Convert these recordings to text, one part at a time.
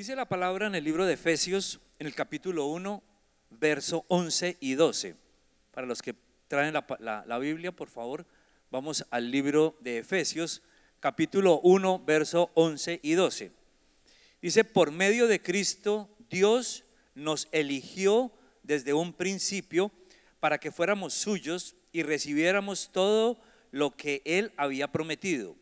Dice la palabra en el libro de Efesios, en el capítulo 1, verso 11 y 12. Para los que traen la, la Biblia, por favor, vamos al libro de Efesios, capítulo 1, verso 11 y 12. Dice, por medio de Cristo, Dios nos eligió desde un principio para que fuéramos suyos y recibiéramos todo lo que Él había prometido.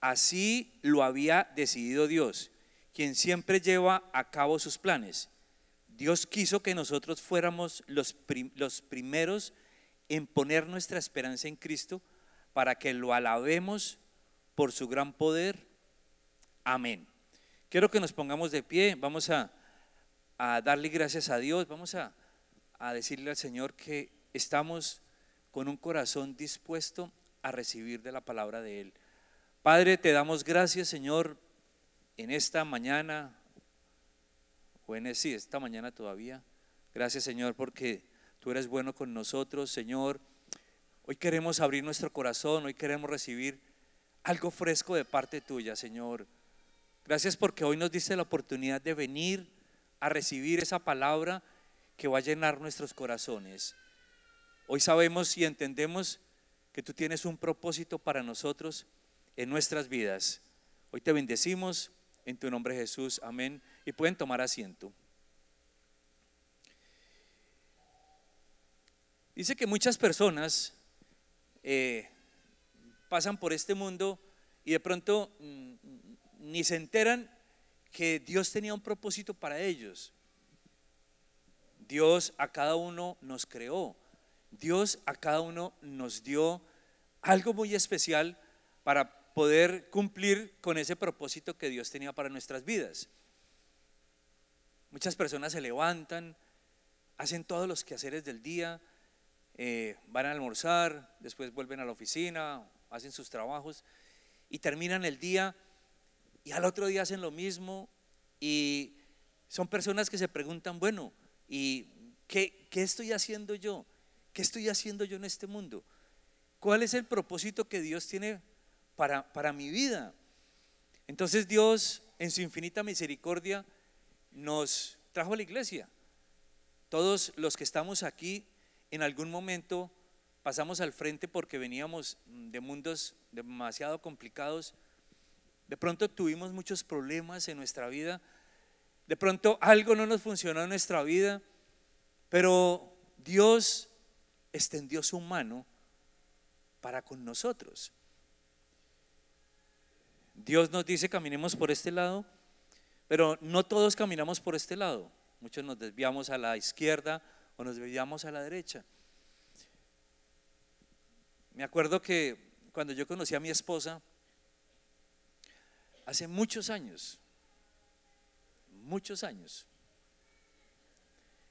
Así lo había decidido Dios, quien siempre lleva a cabo sus planes. Dios quiso que nosotros fuéramos los, los primeros en poner nuestra esperanza en Cristo para que lo alabemos por su gran poder. Amén. Quiero que nos pongamos de pie, vamos a, darle gracias a Dios, vamos a, a decirle al Señor que estamos con un corazón dispuesto a recibir de la palabra de Él. Padre, te damos gracias, Señor, en esta mañana, o en sí, esta mañana todavía. Gracias, Señor, porque tú eres bueno con nosotros, Señor. Hoy queremos abrir nuestro corazón, hoy queremos recibir algo fresco de parte tuya, Señor. Gracias porque hoy nos diste la oportunidad de venir a recibir esa palabra que va a llenar nuestros corazones. Hoy sabemos y entendemos que tú tienes un propósito para nosotros en nuestras vidas. Hoy te bendecimos en tu nombre Jesús. Amén. Y pueden tomar asiento. Dice que muchas personas eh, pasan por este mundo y de pronto mm, ni se enteran que Dios tenía un propósito para ellos. Dios a cada uno nos creó. Dios a cada uno nos dio algo muy especial para poder cumplir con ese propósito que Dios tenía para nuestras vidas. Muchas personas se levantan, hacen todos los quehaceres del día, eh, van a almorzar, después vuelven a la oficina, hacen sus trabajos y terminan el día y al otro día hacen lo mismo y son personas que se preguntan, bueno, ¿y qué, qué estoy haciendo yo? ¿Qué estoy haciendo yo en este mundo? ¿Cuál es el propósito que Dios tiene para, para mi vida? Entonces Dios, en su infinita misericordia, nos trajo a la iglesia. Todos los que estamos aquí, en algún momento pasamos al frente porque veníamos de mundos demasiado complicados. De pronto tuvimos muchos problemas en nuestra vida. De pronto algo no nos funcionó en nuestra vida. Pero Dios extendió su mano para con nosotros. Dios nos dice caminemos por este lado, pero no todos caminamos por este lado. Muchos nos desviamos a la izquierda o nos desviamos a la derecha. Me acuerdo que cuando yo conocí a mi esposa, hace muchos años, muchos años,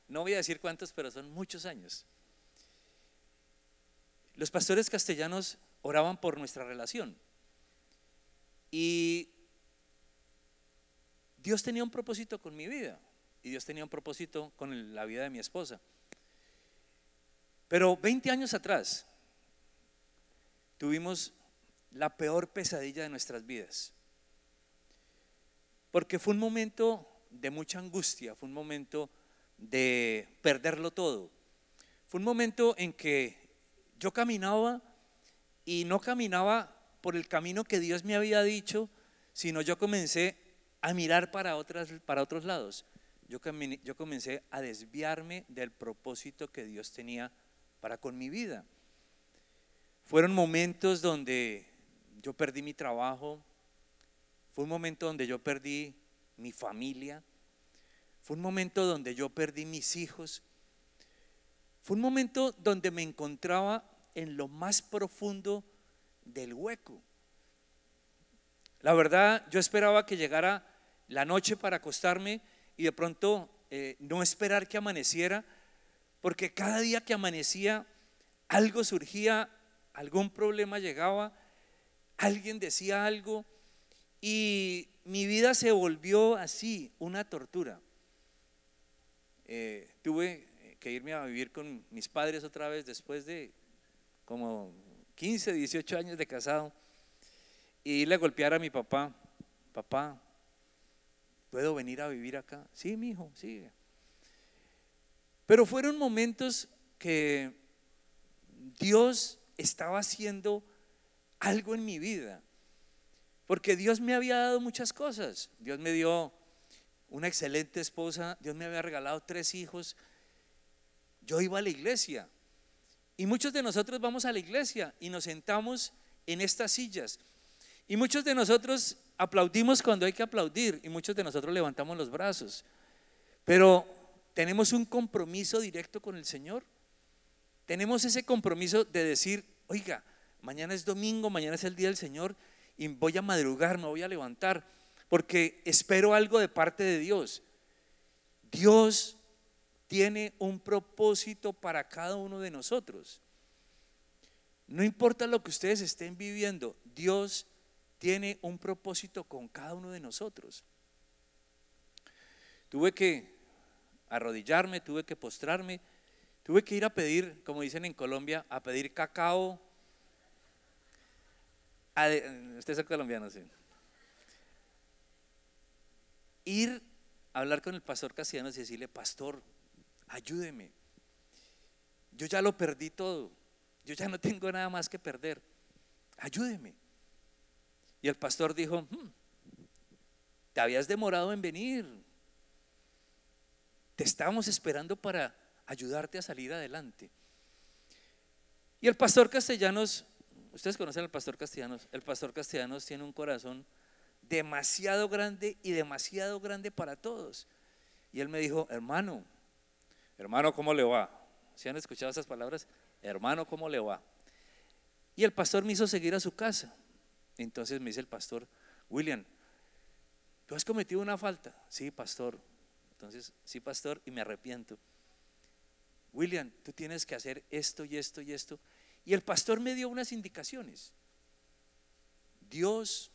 no voy a decir cuántos, pero son muchos años. Los pastores castellanos oraban por nuestra relación. Y Dios tenía un propósito con mi vida. Y Dios tenía un propósito con la vida de mi esposa. Pero 20 años atrás tuvimos la peor pesadilla de nuestras vidas. Porque fue un momento de mucha angustia, fue un momento de perderlo todo. Fue un momento en que yo caminaba y no caminaba por el camino que Dios me había dicho, sino yo comencé a mirar para, otras, para otros lados. Yo, comencé a desviarme del propósito que Dios tenía para con mi vida. Fueron momentos donde yo perdí mi trabajo, fue un momento donde yo perdí mi familia, fue un momento donde yo perdí mis hijos, fue un momento donde me encontraba en lo más profundo del hueco. La verdad, yo esperaba que llegara la noche para acostarme y de pronto eh, no esperar que amaneciera, porque cada día que amanecía algo surgía, algún problema llegaba, alguien decía algo y mi vida se volvió así, una tortura. Eh, tuve que irme a vivir con mis padres otra vez después de como 15, 18 años de casado, y irle a golpear a mi papá, papá, ¿puedo venir a vivir acá? Sí, mi hijo, sigue. Pero fueron momentos que Dios estaba haciendo algo en mi vida. Porque Dios me había dado muchas cosas. Dios me dio una excelente esposa, Dios me había regalado tres hijos. Yo iba a la iglesia. Y muchos de nosotros vamos a la iglesia y nos sentamos en estas sillas. Y muchos de nosotros aplaudimos cuando hay que aplaudir y muchos de nosotros levantamos los brazos. Pero tenemos un compromiso directo con el Señor. Tenemos ese compromiso de decir, oiga, mañana es domingo, mañana es el día del Señor y voy a madrugar, me voy a levantar, porque espero algo de parte de Dios. Dios tiene un propósito para cada uno de nosotros. No importa lo que ustedes estén viviendo, Dios tiene un propósito con cada uno de nosotros. Tuve que arrodillarme, tuve que postrarme, tuve que ir a pedir, como dicen en Colombia, a pedir cacao usted es colombiano, sí. Ir a hablar con el pastor Castellanos y decirle, pastor, ayúdeme. Yo ya lo perdí todo. Yo ya no tengo nada más que perder. Ayúdeme. Y el pastor dijo, hmm, te habías demorado en venir. Te estábamos esperando para ayudarte a salir adelante. Y el pastor Castellanos Ustedes conocen al pastor Castellanos. El pastor Castellanos tiene un corazón demasiado grande y demasiado grande para todos. Y él me dijo, hermano, hermano, ¿cómo le va? ¿Se han escuchado esas palabras? Hermano, ¿cómo le va? Y el pastor me hizo seguir a su casa. Entonces me dice el pastor, William, ¿tú has cometido una falta? Sí, pastor. Entonces, sí, pastor, y me arrepiento. William, tú tienes que hacer esto y esto y esto. Y el pastor me dio unas indicaciones. Dios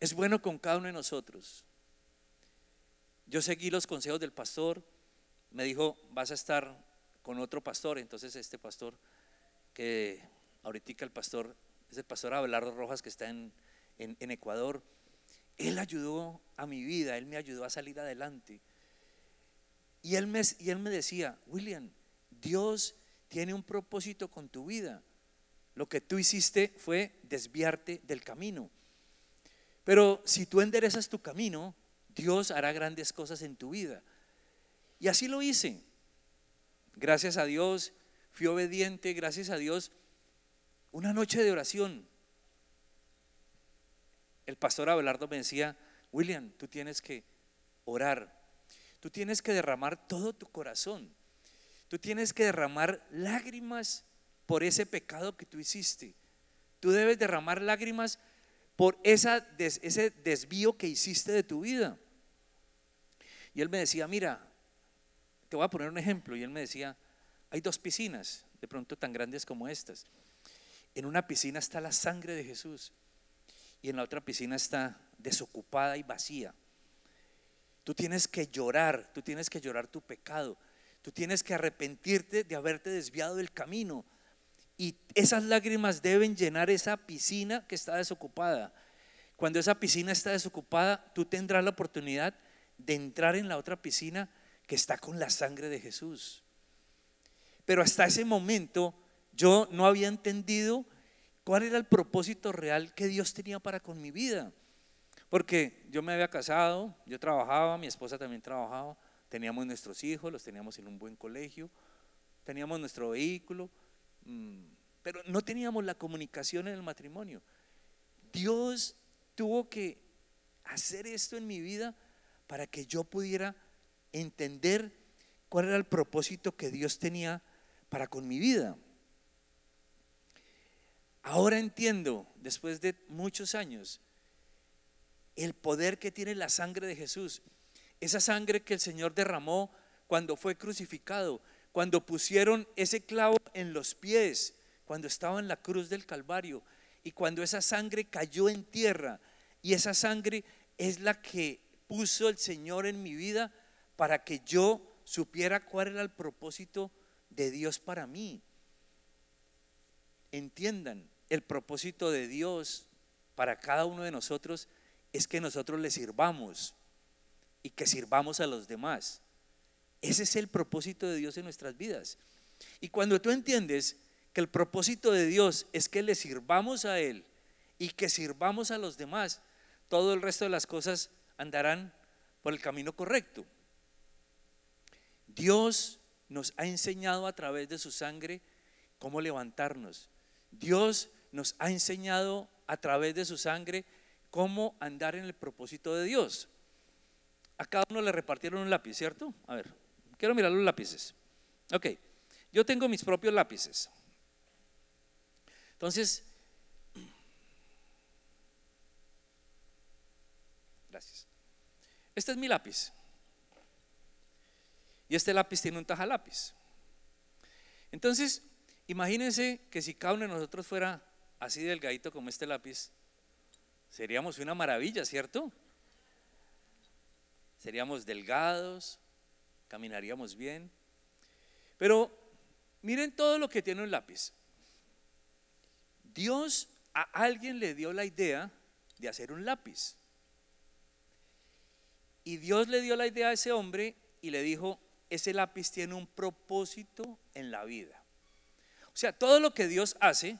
es bueno con cada uno de nosotros. Yo seguí los consejos del pastor. Me dijo, vas a estar con otro pastor. Entonces este pastor, que ahorita el pastor, es el pastor Abelardo Rojas que está en, en Ecuador. Él ayudó a mi vida, él me ayudó a salir adelante. Y él me, y él me decía, William, Dios tiene un propósito con tu vida. Lo que tú hiciste fue desviarte del camino. Pero si tú enderezas tu camino, Dios hará grandes cosas en tu vida. Y así lo hice. Gracias a Dios, fui obediente, gracias a Dios. Una noche de oración. El pastor Abelardo me decía, William, tú tienes que orar. Tú tienes que derramar todo tu corazón. Tú tienes que derramar lágrimas por ese pecado que tú hiciste. Tú debes derramar lágrimas por esa, ese desvío que hiciste de tu vida. Y él me decía, mira, te voy a poner un ejemplo. Y él me decía, hay dos piscinas, de pronto tan grandes como estas. En una piscina está la sangre de Jesús y en la otra piscina está desocupada y vacía. Tú tienes que llorar, tú tienes que llorar tu pecado. Tú tienes que arrepentirte de haberte desviado del camino. Y esas lágrimas deben llenar esa piscina que está desocupada. Cuando esa piscina está desocupada, tú tendrás la oportunidad de entrar en la otra piscina que está con la sangre de Jesús. Pero hasta ese momento yo no había entendido cuál era el propósito real que Dios tenía para con mi vida. Porque yo me había casado, yo trabajaba, mi esposa también trabajaba, Teníamos nuestros hijos, los teníamos en un buen colegio, teníamos nuestro vehículo, mm, pero no teníamos la comunicación en el matrimonio. Dios tuvo que hacer esto en mi vida para que yo pudiera entender cuál era el propósito que Dios tenía para con mi vida. Ahora entiendo, después de muchos años, el poder que tiene la sangre de Jesús esa sangre que el Señor derramó cuando fue crucificado, cuando pusieron ese clavo en los pies, cuando estaba en la cruz del Calvario, y cuando esa sangre cayó en tierra, y esa sangre es la que puso el Señor en mi vida para que yo supiera cuál era el propósito de Dios para mí. Entiendan, el propósito de Dios para cada uno de nosotros es que nosotros le sirvamos y que sirvamos a los demás. Ese es el propósito de Dios en nuestras vidas. Y cuando tú entiendes que el propósito de Dios es que le sirvamos a Él y que sirvamos a los demás, todo el resto de las cosas andarán por el camino correcto. Dios nos ha enseñado a través de su sangre cómo levantarnos. Dios nos ha enseñado a través de su sangre cómo andar en el propósito de Dios. A cada uno le repartieron un lápiz, ¿cierto? A ver, quiero mirar los lápices. Ok, yo tengo mis propios lápices. Entonces, gracias. Este es mi lápiz. Y este lápiz tiene un taja lápiz. Entonces, imagínense que si cada uno de nosotros fuera así delgadito como este lápiz, seríamos una maravilla, ¿cierto? Seríamos delgados, caminaríamos bien. Pero miren todo lo que tiene un lápiz. Dios a alguien le dio la idea de hacer un lápiz. Y Dios le dio la idea a ese hombre y le dijo, ese lápiz tiene un propósito en la vida. O sea, todo lo que Dios hace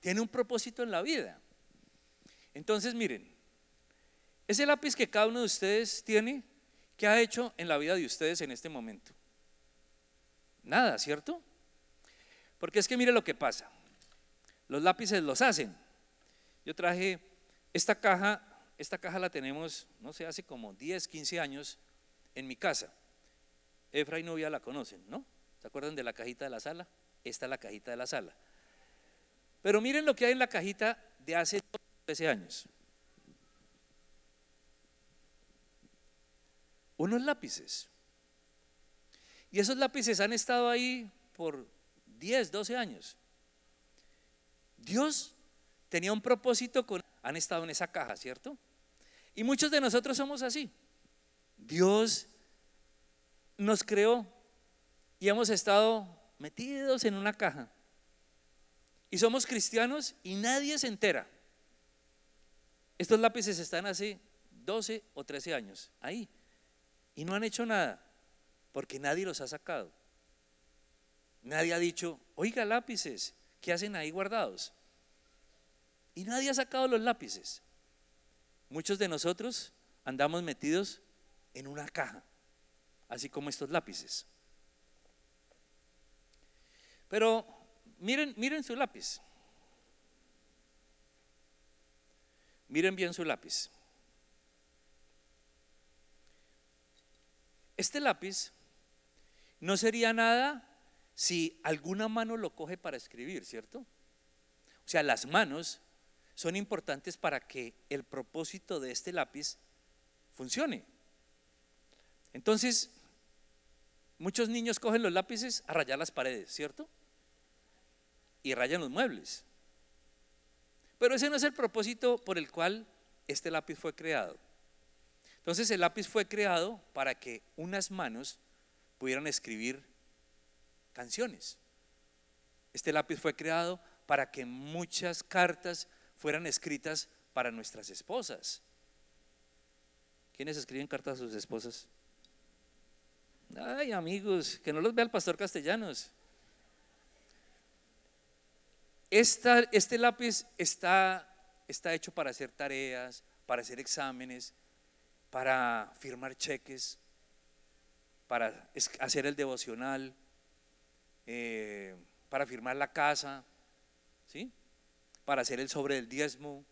tiene un propósito en la vida. Entonces, miren, ese lápiz que cada uno de ustedes tiene, ¿qué ha hecho en la vida de ustedes en este momento? Nada, ¿cierto? Porque es que mire lo que pasa. Los lápices los hacen. Yo traje esta caja, esta caja la tenemos, no sé, hace como 10, 15 años en mi casa. Efra y Novia la conocen, ¿no? ¿Se acuerdan de la cajita de la sala? Esta es la cajita de la sala. Pero miren lo que hay en la cajita de hace 13 años. Unos lápices. Y esos lápices han estado ahí por 10, 12 años. Dios tenía un propósito con... Han estado en esa caja, ¿cierto? Y muchos de nosotros somos así. Dios nos creó y hemos estado metidos en una caja. Y somos cristianos y nadie se entera. Estos lápices están hace 12 o 13 años ahí y no han hecho nada porque nadie los ha sacado. Nadie ha dicho, oiga lápices, ¿qué hacen ahí guardados? Y nadie ha sacado los lápices. Muchos de nosotros andamos metidos en una caja así como estos lápices. Pero miren, miren su lápiz. Miren bien su lápiz. Este lápiz no sería nada si alguna mano lo coge para escribir, ¿cierto? O sea, las manos son importantes para que el propósito de este lápiz funcione. Entonces, Muchos niños cogen los lápices a rayar las paredes, ¿cierto? Y rayan los muebles. Pero ese no es el propósito por el cual este lápiz fue creado. Entonces el lápiz fue creado para que unas manos pudieran escribir canciones. Este lápiz fue creado para que muchas cartas fueran escritas para nuestras esposas. ¿Quiénes escriben cartas a sus esposas? Ay, amigos, que no los vea el pastor Castellanos. este lápiz está, está hecho para hacer tareas, para hacer exámenes, para firmar cheques, para hacer el devocional, eh, para firmar la casa, ¿sí? Para hacer el sobre del diezmo.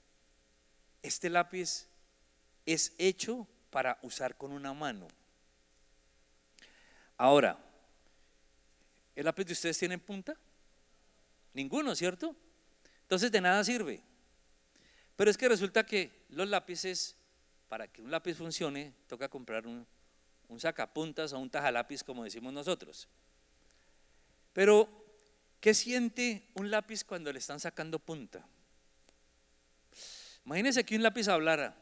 Este lápiz es hecho para usar con una mano. Ahora, ¿el lápiz de ustedes tiene punta? Ninguno, ¿cierto? Entonces de nada sirve. Pero es que resulta que los lápices, para que un lápiz funcione, toca comprar un, un sacapuntas o un tajalápiz, como decimos nosotros. Pero, ¿qué siente un lápiz cuando le están sacando punta? Imagínense que un lápiz hablara.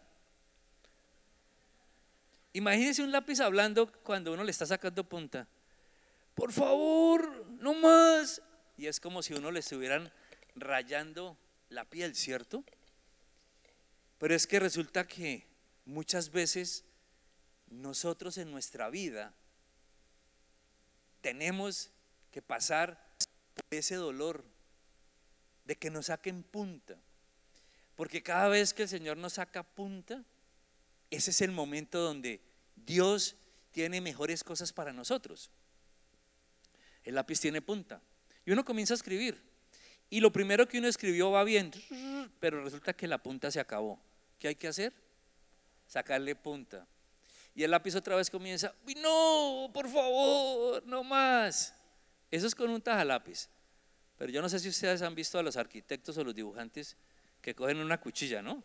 Imagínese un lápiz hablando cuando uno le está sacando punta. Por favor, no más. Y es como si uno le estuvieran rayando la piel, ¿cierto? Pero es que resulta que muchas veces nosotros en nuestra vida tenemos que pasar ese dolor de que nos saquen punta. Porque cada vez que el Señor nos saca punta, ese es el momento donde Dios tiene mejores cosas para nosotros. El lápiz tiene punta. Y uno comienza a escribir. Y lo primero que uno escribió va bien, pero resulta que la punta se acabó. ¿Qué hay que hacer? Sacarle punta. Y el lápiz otra vez comienza, Uy, no, por favor, no más. Eso es con un tajalápiz. Pero yo no sé si ustedes han visto a los arquitectos o los dibujantes que cogen una cuchilla, ¿no?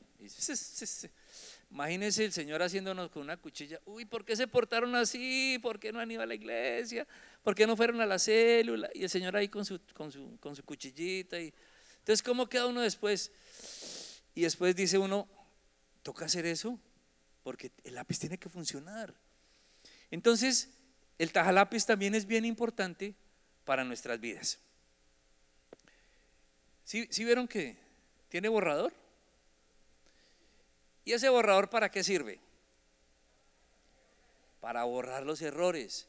Imagínense el Señor haciéndonos con una cuchilla. Uy, ¿por qué se portaron así? ¿Por qué no han ido a la iglesia? ¿Por qué no fueron a la célula? Y el Señor ahí con su, con su, con su cuchillita. Y... Entonces, ¿cómo queda uno después? Y después dice uno, toca hacer eso porque el lápiz tiene que funcionar. Entonces, el tajalápiz también es bien importante para nuestras vidas. ¿Sí, ¿Sí vieron que tiene borrador? ¿Y ese borrador para qué sirve? Para borrar los errores.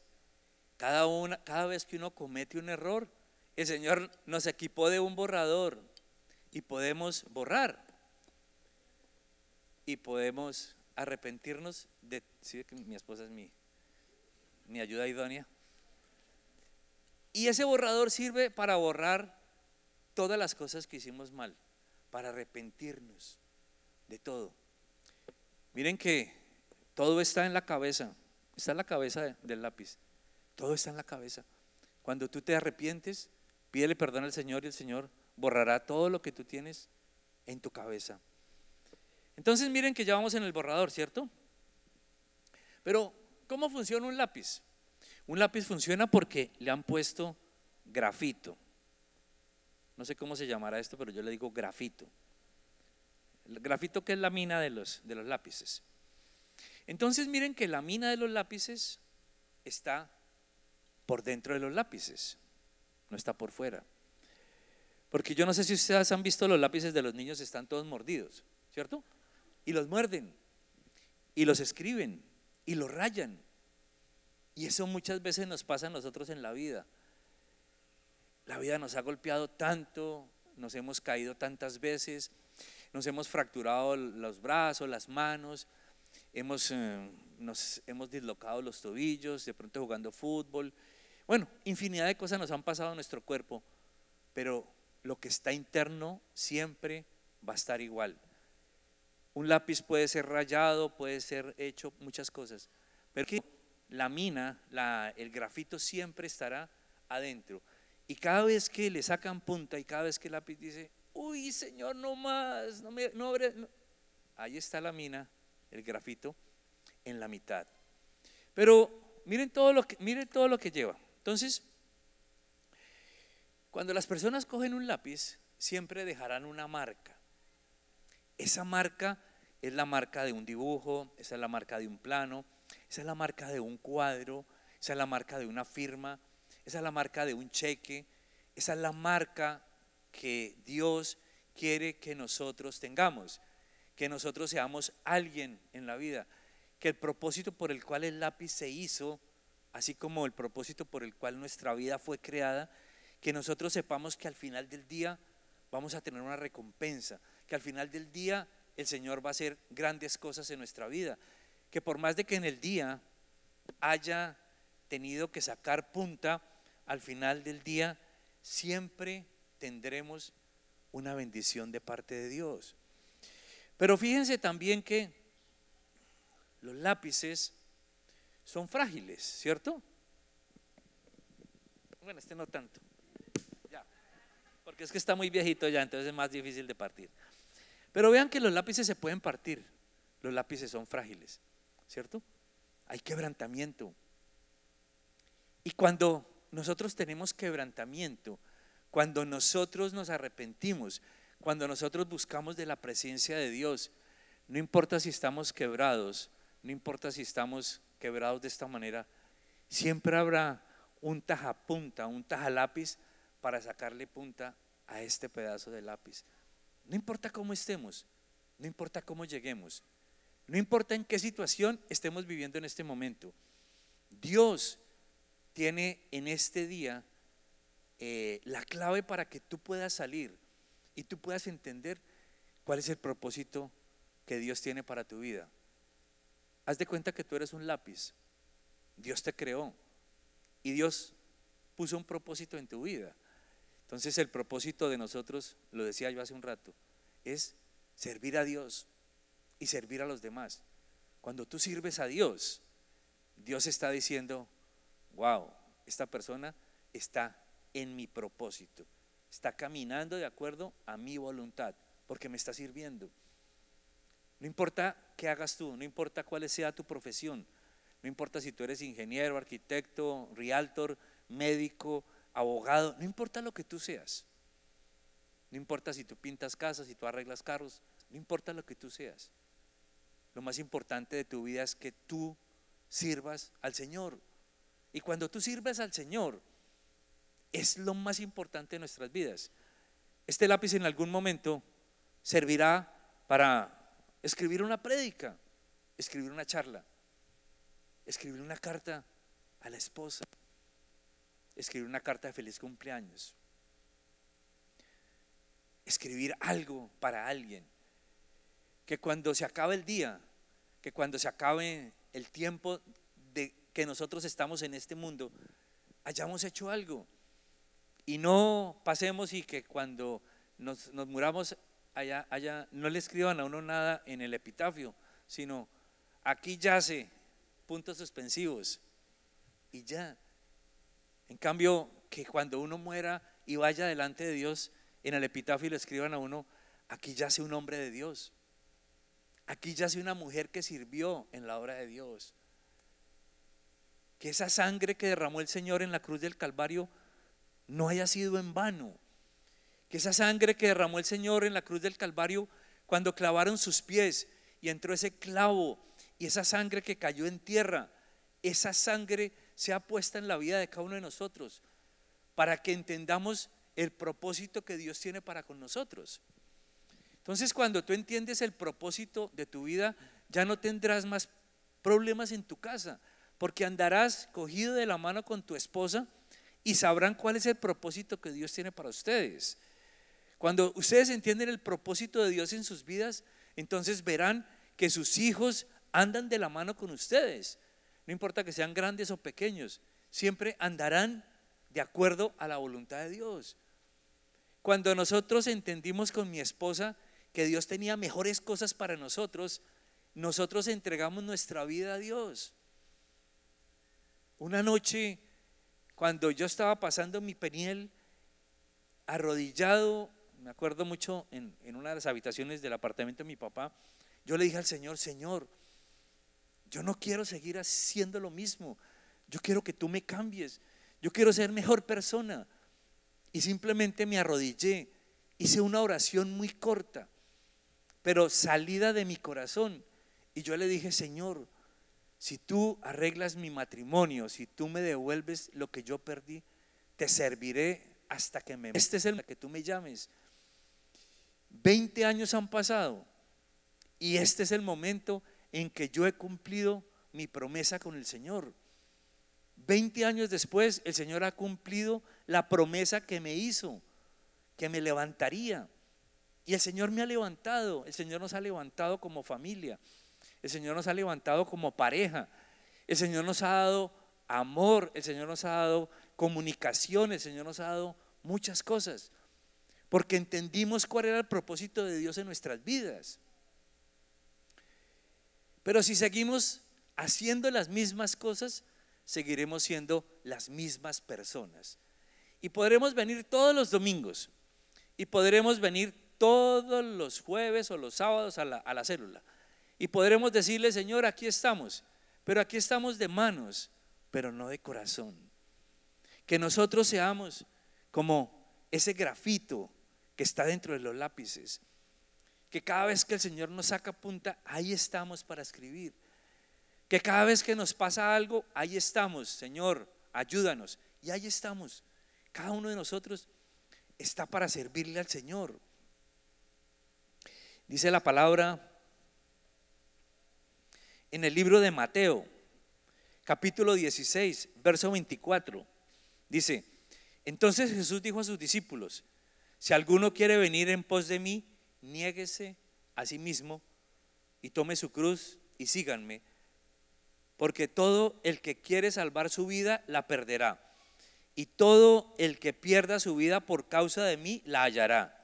Cada, una, cada vez que uno comete un error, el Señor nos equipó de un borrador y podemos borrar. Y podemos arrepentirnos de... Sí, que mi esposa es mi, mi ayuda idónea. Y ese borrador sirve para borrar todas las cosas que hicimos mal, para arrepentirnos de todo. Miren que todo está en la cabeza, está en la cabeza del lápiz, todo está en la cabeza. Cuando tú te arrepientes, pídele perdón al Señor y el Señor borrará todo lo que tú tienes en tu cabeza. Entonces miren que ya vamos en el borrador, ¿cierto? Pero, ¿cómo funciona un lápiz? Un lápiz funciona porque le han puesto grafito. No sé cómo se llamará esto, pero yo le digo grafito. El grafito que es la mina de los, de los lápices. Entonces miren que la mina de los lápices está por dentro de los lápices, no está por fuera. Porque yo no sé si ustedes han visto los lápices de los niños, están todos mordidos, ¿cierto? Y los muerden, y los escriben, y los rayan. Y eso muchas veces nos pasa a nosotros en la vida. La vida nos ha golpeado tanto, nos hemos caído tantas veces, nos hemos fracturado los brazos, las manos, hemos, eh, nos hemos dislocado los tobillos, de pronto jugando fútbol. Bueno, infinidad de cosas nos han pasado en nuestro cuerpo, pero lo que está interno siempre va a estar igual. Un lápiz puede ser rayado, puede ser hecho muchas cosas, pero la mina, el grafito siempre estará adentro. Y cada vez que le sacan punta y cada vez que el lápiz dice, uy Señor, no más, no me, no, ahí está la mina, el grafito, en la mitad. Pero miren todo lo que, miren todo lo que lleva. Entonces, cuando las personas cogen un lápiz, siempre dejarán una marca. Esa marca es la marca de un dibujo, esa es la marca de un plano, esa es la marca de un cuadro, esa es la marca de una firma, esa es la marca de un cheque, esa es la marca que Dios quiere que nosotros tengamos, que nosotros seamos alguien en la vida, que el propósito por el cual el lápiz se hizo, así como el propósito por el cual nuestra vida fue creada, que nosotros sepamos que al final del día vamos a tener una recompensa, que al final del día el Señor va a hacer grandes cosas en nuestra vida, que por más de que en el día haya tenido que sacar punta, al final del día siempre tendremos una bendición de parte de Dios. Pero fíjense también que los lápices son frágiles, ¿cierto? Bueno, este no tanto. Ya. Porque es que está muy viejito ya, entonces es más difícil de partir. Pero vean que los lápices se pueden partir. Los lápices son frágiles, ¿cierto? Hay quebrantamiento. Y cuando nosotros tenemos quebrantamiento, cuando nosotros nos arrepentimos, cuando nosotros buscamos de la presencia de Dios, no importa si estamos quebrados, no importa si estamos quebrados de esta manera, siempre habrá un tajapunta, un tajalápiz para sacarle punta a este pedazo de lápiz. No importa cómo estemos, No importa cómo lleguemos. No importa en qué situación estemos viviendo en este momento. Dios tiene en este día eh, la clave para que tú puedas salir y tú puedas entender cuál es el propósito que Dios tiene para tu vida. Haz de cuenta que tú eres un lápiz. Dios te creó y Dios puso un propósito en tu vida. Entonces el propósito de nosotros, lo decía yo hace un rato, es servir a Dios y servir a los demás. Cuando tú sirves a Dios, Dios está diciendo, wow, esta persona está en mi propósito, está caminando de acuerdo a mi voluntad, porque me está sirviendo. No importa qué hagas tú, no importa cuál sea tu profesión, no importa si tú eres ingeniero, arquitecto, realtor, médico, abogado, no importa lo que tú seas. No importa si tú pintas casas, si tú arreglas carros, no importa lo que tú seas. Lo más importante de tu vida es que tú sirvas al Señor. Y cuando tú sirves al Señor, es lo más importante de nuestras vidas. Este lápiz en algún momento servirá para escribir una prédica, escribir una charla, escribir una carta a la esposa, escribir una carta de feliz cumpleaños, escribir algo para alguien, que cuando se acabe el día, que cuando se acabe el tiempo de que nosotros estamos en este mundo, hayamos hecho algo y no pasemos y que cuando nos, muramos allá, allá no le escriban a uno nada en el epitafio, sino aquí yace, puntos suspensivos, y ya. En cambio, que cuando uno muera y vaya delante de Dios, en el epitafio le escriban a uno, aquí yace un hombre de Dios, aquí yace una mujer que sirvió en la obra de Dios, que esa sangre que derramó el Señor en la cruz del Calvario no haya sido en vano. Que esa sangre que derramó el Señor en la cruz del Calvario, cuando clavaron sus pies y entró ese clavo y esa sangre que cayó en tierra, esa sangre sea puesta en la vida de cada uno de nosotros para que entendamos el propósito que Dios tiene para con nosotros. Entonces, cuando tú entiendes el propósito de tu vida, ya no tendrás más problemas en tu casa, porque andarás cogido de la mano con tu esposa y sabrán cuál es el propósito que Dios tiene para ustedes. Cuando ustedes entienden el propósito de Dios en sus vidas, entonces verán que sus hijos andan de la mano con ustedes. No importa que sean grandes o pequeños, siempre andarán de acuerdo a la voluntad de Dios. Cuando nosotros entendimos con mi esposa que Dios tenía mejores cosas para nosotros, nosotros entregamos nuestra vida a Dios. Una noche cuando yo estaba pasando mi peniel, arrodillado, me acuerdo mucho en, una de las habitaciones del apartamento de mi papá, yo le dije al Señor, Señor, yo no quiero seguir haciendo lo mismo, yo quiero que tú me cambies, yo quiero ser mejor persona. Y simplemente me arrodillé, hice una oración muy corta, pero salida de mi corazón. Y yo le dije, Señor, si tú arreglas mi matrimonio, si tú me devuelves lo que yo perdí, te serviré hasta que me... Este es el que tú me llames. Veinte años han pasado y este es el momento en que yo he cumplido mi promesa con el Señor. Veinte años después, el Señor ha cumplido la promesa que me hizo, que me levantaría. Y el Señor me ha levantado, el Señor nos ha levantado como familia. El Señor nos ha levantado como pareja. El Señor nos ha dado amor. El Señor nos ha dado comunicación. El Señor nos ha dado muchas cosas. Porque entendimos cuál era el propósito de Dios en nuestras vidas. Pero si seguimos haciendo las mismas cosas, seguiremos siendo las mismas personas. Y podremos venir todos los domingos. Y podremos venir todos los jueves o los sábados a la, a la célula. Y podremos decirle, Señor, aquí estamos, pero aquí estamos de manos, pero no de corazón. Que nosotros seamos como ese grafito que está dentro de los lápices. Que cada vez que el Señor nos saca punta, ahí estamos para escribir. Que cada vez que nos pasa algo, ahí estamos, Señor, ayúdanos. Y ahí estamos. Cada uno de nosotros está para servirle al Señor. Dice la palabra en el libro de Mateo, capítulo 16, verso 24. Dice, entonces Jesús dijo a sus discípulos, si alguno quiere venir en pos de mí, niéguese a sí mismo y tome su cruz y síganme, porque todo el que quiere salvar su vida la perderá, y todo el que pierda su vida por causa de mí la hallará.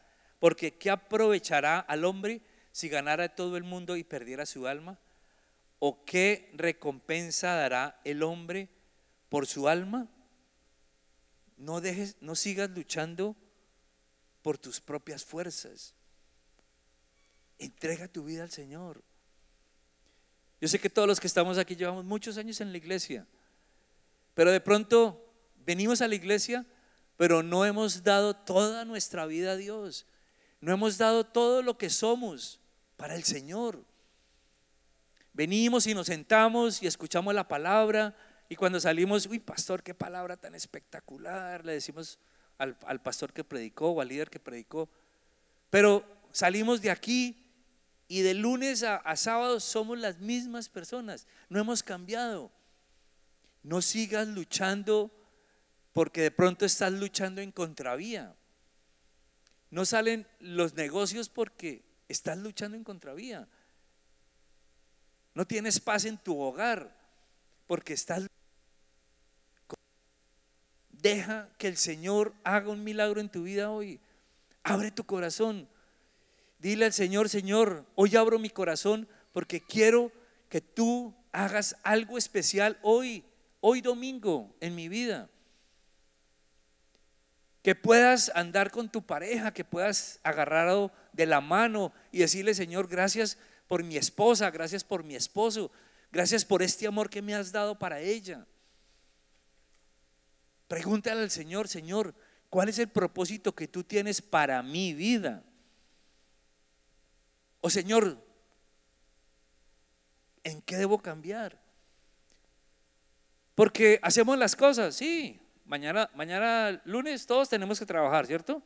Porque ¿qué aprovechará al hombre si ganara todo el mundo y perdiera su alma? ¿O qué recompensa dará el hombre por su alma? No dejes, no sigas luchando por tus propias fuerzas. Entrega tu vida al Señor. Yo sé que todos los que estamos aquí llevamos muchos años en la iglesia, pero de pronto venimos a la iglesia, pero no hemos dado toda nuestra vida a Dios. No hemos dado todo lo que somos para el Señor. Venimos y nos sentamos y escuchamos la palabra y cuando salimos, uy, pastor, qué palabra tan espectacular, le decimos al, pastor que predicó o al líder que predicó. Pero salimos de aquí y de lunes a, a sábado somos las mismas personas, no hemos cambiado. No sigas luchando porque de pronto estás luchando en contravía. No salen los negocios porque estás luchando en contravía. No tienes paz en tu hogar porque estás... Deja que el Señor haga un milagro en tu vida hoy. Abre tu corazón. Dile al Señor, Señor, hoy abro mi corazón porque quiero que tú hagas algo especial hoy, hoy domingo en mi vida que puedas andar con tu pareja, que puedas agarrarlo de la mano y decirle, Señor, gracias por mi esposa, gracias por mi esposo, gracias por este amor que me has dado para ella. Pregúntale al Señor, Señor, ¿cuál es el propósito que tú tienes para mi vida? O Señor, ¿en qué debo cambiar? Porque hacemos las cosas, sí, mañana, mañana lunes todos tenemos que trabajar, ¿cierto?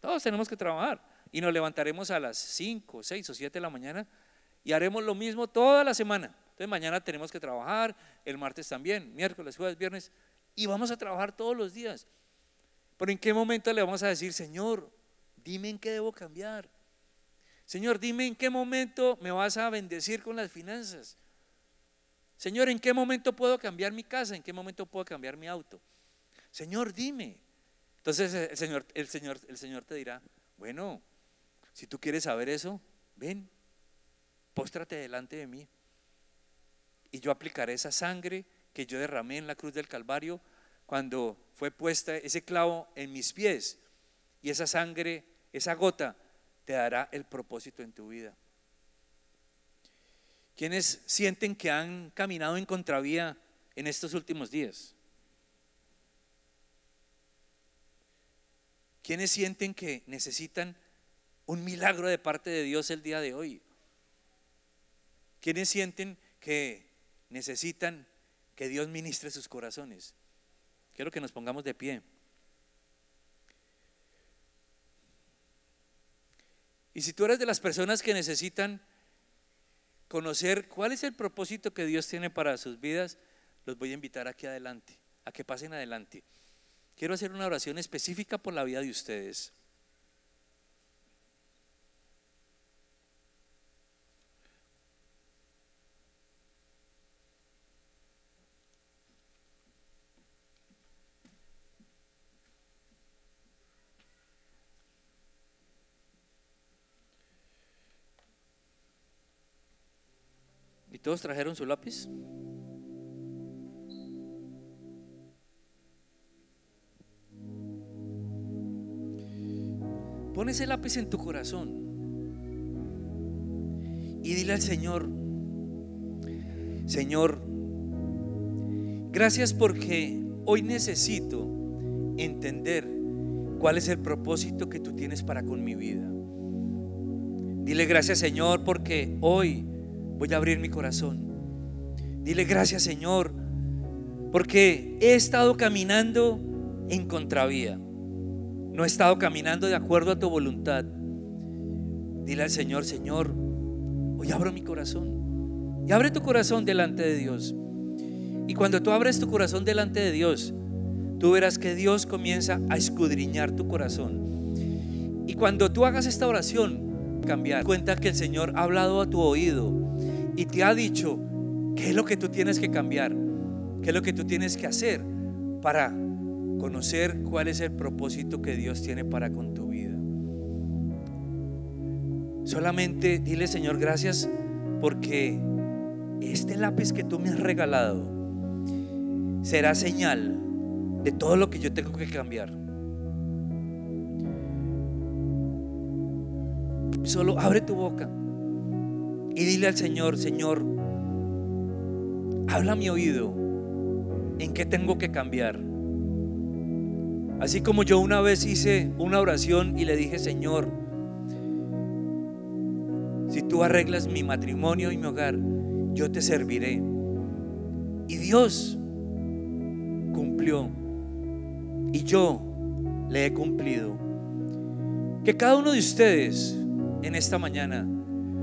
Todos tenemos que trabajar. Y nos levantaremos a las 5, 6 o 7 de la mañana y haremos lo mismo toda la semana. Entonces mañana tenemos que trabajar, el martes también, miércoles, jueves, viernes, y vamos a trabajar todos los días. Pero ¿en qué momento le vamos a decir, Señor, dime en qué debo cambiar? Señor, dime en qué momento me vas a bendecir con las finanzas. Señor, ¿en qué momento puedo cambiar mi casa? ¿En qué momento puedo cambiar mi auto? Señor, dime. Entonces el Señor, el Señor, el Señor te dirá, bueno, si tú quieres saber eso, ven, póstrate delante de mí. Y yo aplicaré esa sangre que yo derramé en la cruz del Calvario cuando fue puesta ese clavo en mis pies. Y esa sangre, esa gota, te dará el propósito en tu vida. ¿Quiénes sienten que han caminado en contravía en estos últimos días? ¿Quiénes sienten que necesitan un milagro de parte de Dios el día de hoy? ¿Quiénes sienten que necesitan que Dios ministre sus corazones? Quiero que nos pongamos de pie. Y si tú eres de las personas que necesitan conocer cuál es el propósito que Dios tiene para sus vidas, los voy a invitar aquí adelante, a que pasen adelante. Quiero hacer una oración específica por la vida de ustedes. ¿Y todos trajeron su lápiz? Pon ese lápiz en tu corazón y dile al Señor, Señor, gracias porque hoy necesito entender cuál es el propósito que tú tienes para con mi vida. Dile gracias Señor porque hoy voy a abrir mi corazón. Dile gracias Señor porque he estado caminando en contravía no he estado caminando de acuerdo a tu voluntad. Dile al Señor, Señor, hoy abro mi corazón. Y abre tu corazón delante de Dios. Y cuando tú abres tu corazón delante de Dios, tú verás que Dios comienza a escudriñar tu corazón. Y cuando tú hagas esta oración, cambiar, cuenta que el Señor ha hablado a tu oído y te ha dicho qué es lo que tú tienes que cambiar, qué es lo que tú tienes que hacer para conocer cuál es el propósito que Dios tiene para con tu vida. Solamente dile, Señor, gracias porque este lápiz que tú me has regalado será señal de todo lo que yo tengo que cambiar. Solo abre tu boca y dile al Señor, Señor, habla mi oído en qué tengo que cambiar. Así como yo una vez hice una oración y le dije, Señor, si tú arreglas mi matrimonio y mi hogar, yo te serviré. Y Dios cumplió. Y yo le he cumplido. Que cada uno de ustedes en esta mañana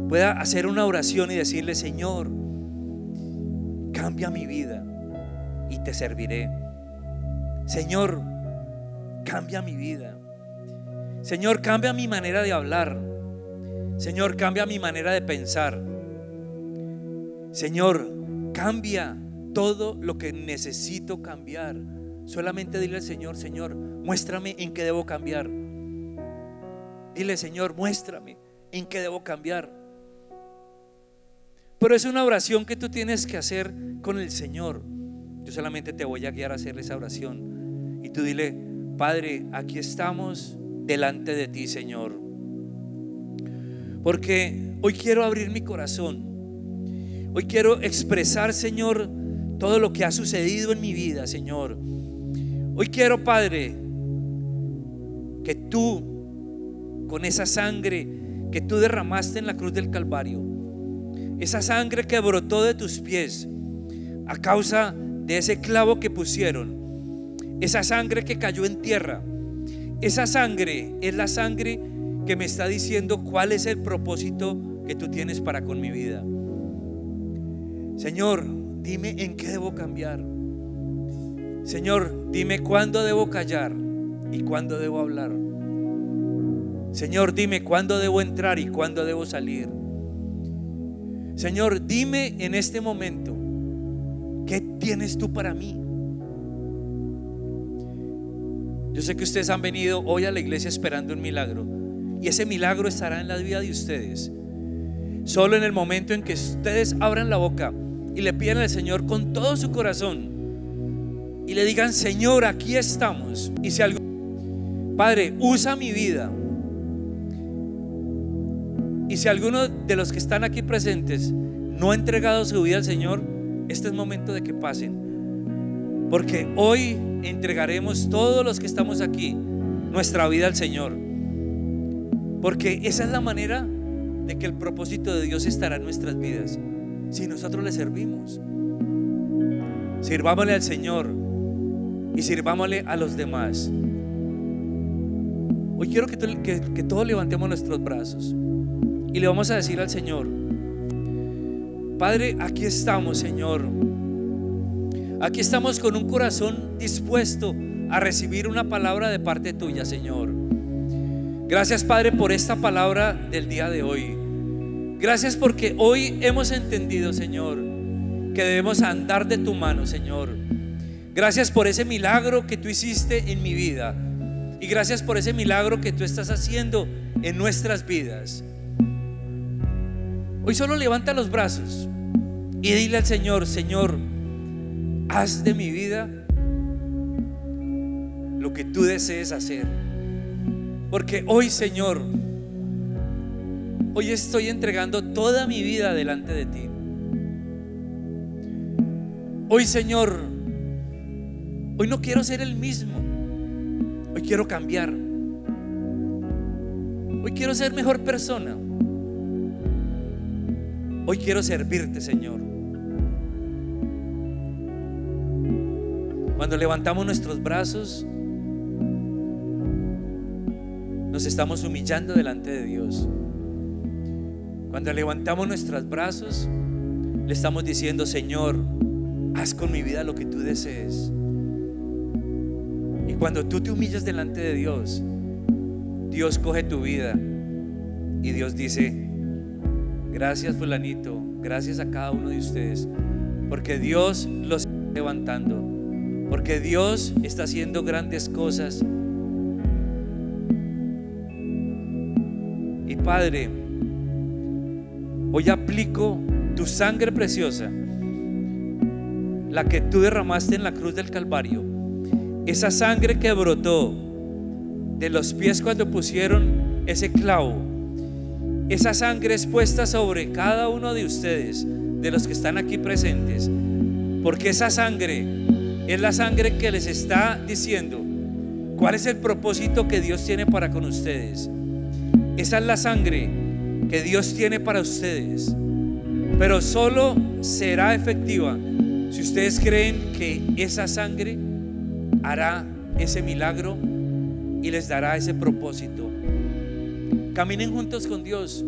pueda hacer una oración y decirle, Señor, cambia mi vida y te serviré. Señor, cambia mi vida. Señor, cambia mi manera de hablar. Señor, cambia mi manera de pensar. Señor, cambia todo lo que necesito cambiar. Solamente dile al Señor, Señor, muéstrame en qué debo cambiar. Dile, Señor, muéstrame en qué debo cambiar. Pero es una oración que tú tienes que hacer con el Señor. Yo solamente te voy a guiar a hacer esa oración. Y tú dile, Padre, aquí estamos delante de ti, Señor. Porque hoy quiero abrir mi corazón. Hoy quiero expresar, Señor, todo lo que ha sucedido en mi vida, Señor. Hoy quiero, Padre, que tú, con esa sangre que tú derramaste en la cruz del Calvario, esa sangre que brotó de tus pies a causa de ese clavo que pusieron, esa sangre que cayó en tierra, esa sangre es la sangre que me está diciendo cuál es el propósito que tú tienes para con mi vida. Señor, dime en qué debo cambiar. Señor, dime cuándo debo callar y cuándo debo hablar. Señor, dime cuándo debo entrar y cuándo debo salir. Señor, dime en este momento, ¿qué tienes tú para mí? Yo sé que ustedes han venido hoy a la iglesia esperando un milagro y ese milagro estará en la vida de ustedes. Solo en el momento en que ustedes abran la boca y le pidan al Señor con todo su corazón y le digan, Señor, aquí estamos. Y si algo, Padre, usa mi vida. Y si alguno de los que están aquí presentes no ha entregado su vida al Señor, este es momento de que pasen. Porque hoy entregaremos todos los que estamos aquí nuestra vida al Señor. Porque esa es la manera de que el propósito de Dios estará en nuestras vidas. Si nosotros le servimos. Sirvámosle al Señor y sirvámosle a los demás. Hoy quiero que, que, que todos levantemos nuestros brazos y le vamos a decir al Señor, Padre, aquí estamos, Señor. Aquí estamos con un corazón dispuesto a recibir una palabra de parte tuya, Señor. Gracias, Padre, por esta palabra del día de hoy. Gracias porque hoy hemos entendido, Señor, que debemos andar de tu mano, Señor. Gracias por ese milagro que tú hiciste en mi vida. Y gracias por ese milagro que tú estás haciendo en nuestras vidas. Hoy solo levanta los brazos y dile al Señor, Señor, haz de mi vida lo que tú desees hacer. Porque hoy, Señor, hoy estoy entregando toda mi vida delante de ti. Hoy, Señor, hoy no quiero ser el mismo. Hoy quiero cambiar. Hoy quiero ser mejor persona. Hoy quiero servirte, Señor. Cuando levantamos nuestros brazos, nos estamos humillando delante de Dios. Cuando levantamos nuestros brazos, le estamos diciendo, Señor, haz con mi vida lo que tú desees. Y cuando tú te humillas delante de Dios, Dios coge tu vida y Dios dice, gracias fulanito, gracias a cada uno de ustedes, porque Dios los está levantando, porque Dios está haciendo grandes cosas. Y Padre, hoy aplico tu sangre preciosa, la que tú derramaste en la cruz del Calvario, esa sangre que brotó de los pies cuando pusieron ese clavo, esa sangre es puesta sobre cada uno de ustedes, de los que están aquí presentes, porque esa sangre es la sangre que les está diciendo cuál es el propósito que Dios tiene para con ustedes. Esa es la sangre que Dios tiene para ustedes, pero solo será efectiva si ustedes creen que esa sangre hará ese milagro y les dará ese propósito. Caminen juntos con Dios.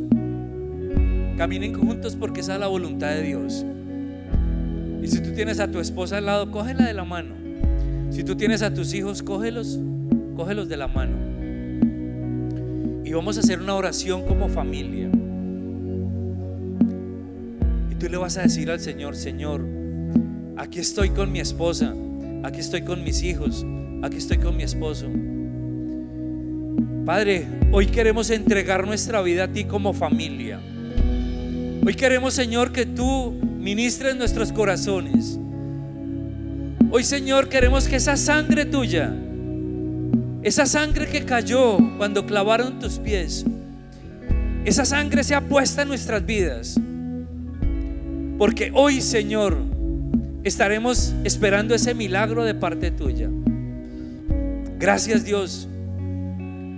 Caminen juntos porque esa es la voluntad de Dios. Y si tú tienes a tu esposa al lado, cógela de la mano. Si tú tienes a tus hijos, cógelos, cógelos de la mano. Y vamos a hacer una oración como familia. Y tú le vas a decir al Señor, Señor, aquí estoy con mi esposa, aquí estoy con mis hijos, aquí estoy con mi esposo. Padre, hoy queremos entregar nuestra vida a ti como familia. Hoy queremos, Señor, que tú ministres nuestros corazones. Hoy, Señor, queremos que esa sangre tuya, esa sangre que cayó cuando clavaron tus pies, esa sangre sea puesta en nuestras vidas. Porque hoy, Señor, estaremos esperando ese milagro de parte tuya. Gracias, Dios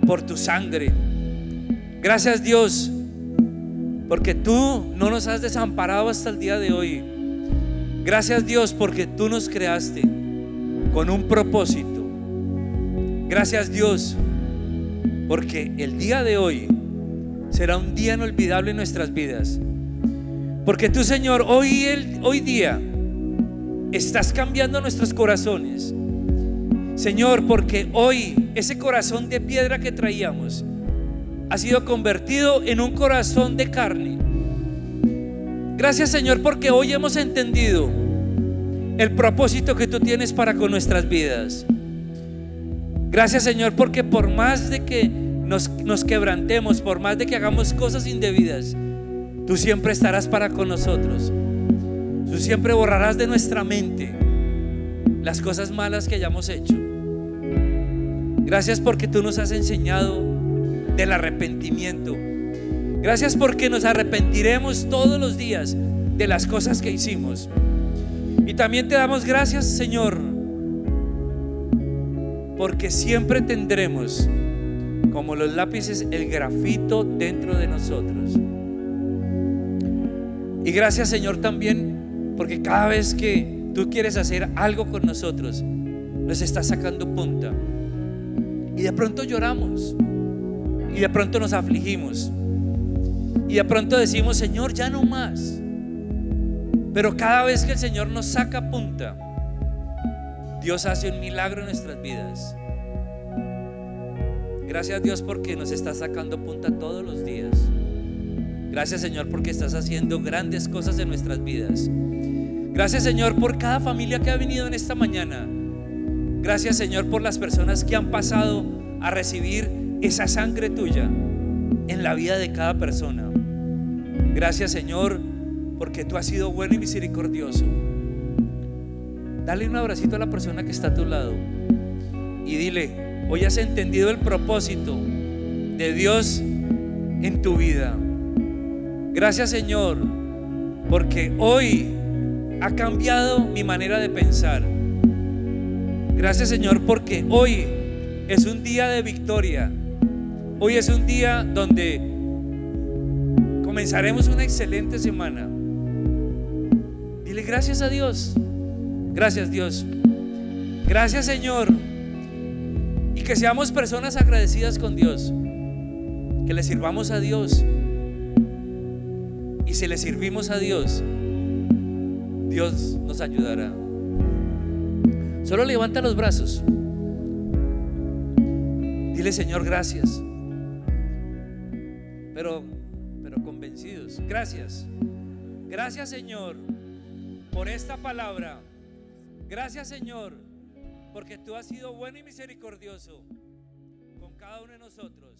por tu sangre. Gracias Dios, porque tú no nos has desamparado hasta el día de hoy. Gracias Dios, porque tú nos creaste con un propósito. Gracias Dios, porque el día de hoy será un día inolvidable en nuestras vidas. Porque tú, Señor, hoy, el, hoy día estás cambiando nuestros corazones. Señor, porque hoy ese corazón de piedra que traíamos ha sido convertido en un corazón de carne. Gracias Señor porque hoy hemos entendido el propósito que tú tienes para con nuestras vidas. Gracias Señor porque por más de que nos, nos quebrantemos, por más de que hagamos cosas indebidas, tú siempre estarás para con nosotros. Tú siempre borrarás de nuestra mente las cosas malas que hayamos hecho. Gracias porque tú nos has enseñado del arrepentimiento. Gracias porque nos arrepentiremos todos los días de las cosas que hicimos. Y también te damos gracias, Señor, porque siempre tendremos, como los lápices, el grafito dentro de nosotros. Y gracias, Señor, también, porque cada vez que tú quieres hacer algo con nosotros, nos estás sacando punta. Y de pronto lloramos. Y de pronto nos afligimos. Y de pronto decimos, Señor, ya no más. Pero cada vez que el Señor nos saca punta, Dios hace un milagro en nuestras vidas. Gracias Dios porque nos está sacando punta todos los días. Gracias Señor porque estás haciendo grandes cosas en nuestras vidas. Gracias Señor por cada familia que ha venido en esta mañana. Gracias Señor por las personas que han pasado a recibir esa sangre tuya en la vida de cada persona. Gracias Señor porque tú has sido bueno y misericordioso. Dale un abracito a la persona que está a tu lado y dile, hoy has entendido el propósito de Dios en tu vida. Gracias Señor porque hoy ha cambiado mi manera de pensar. Gracias Señor porque hoy es un día de victoria. Hoy es un día donde comenzaremos una excelente semana. Dile gracias a Dios. Gracias Dios. Gracias Señor. Y que seamos personas agradecidas con Dios. Que le sirvamos a Dios. si le servimos a Dios, Dios nos ayudará. Solo levanta los brazos. Dile, Señor, gracias. Pero, pero convencidos. Gracias. Gracias, Señor, por esta palabra. Gracias, Señor, porque tú has sido bueno y misericordioso con cada uno de nosotros.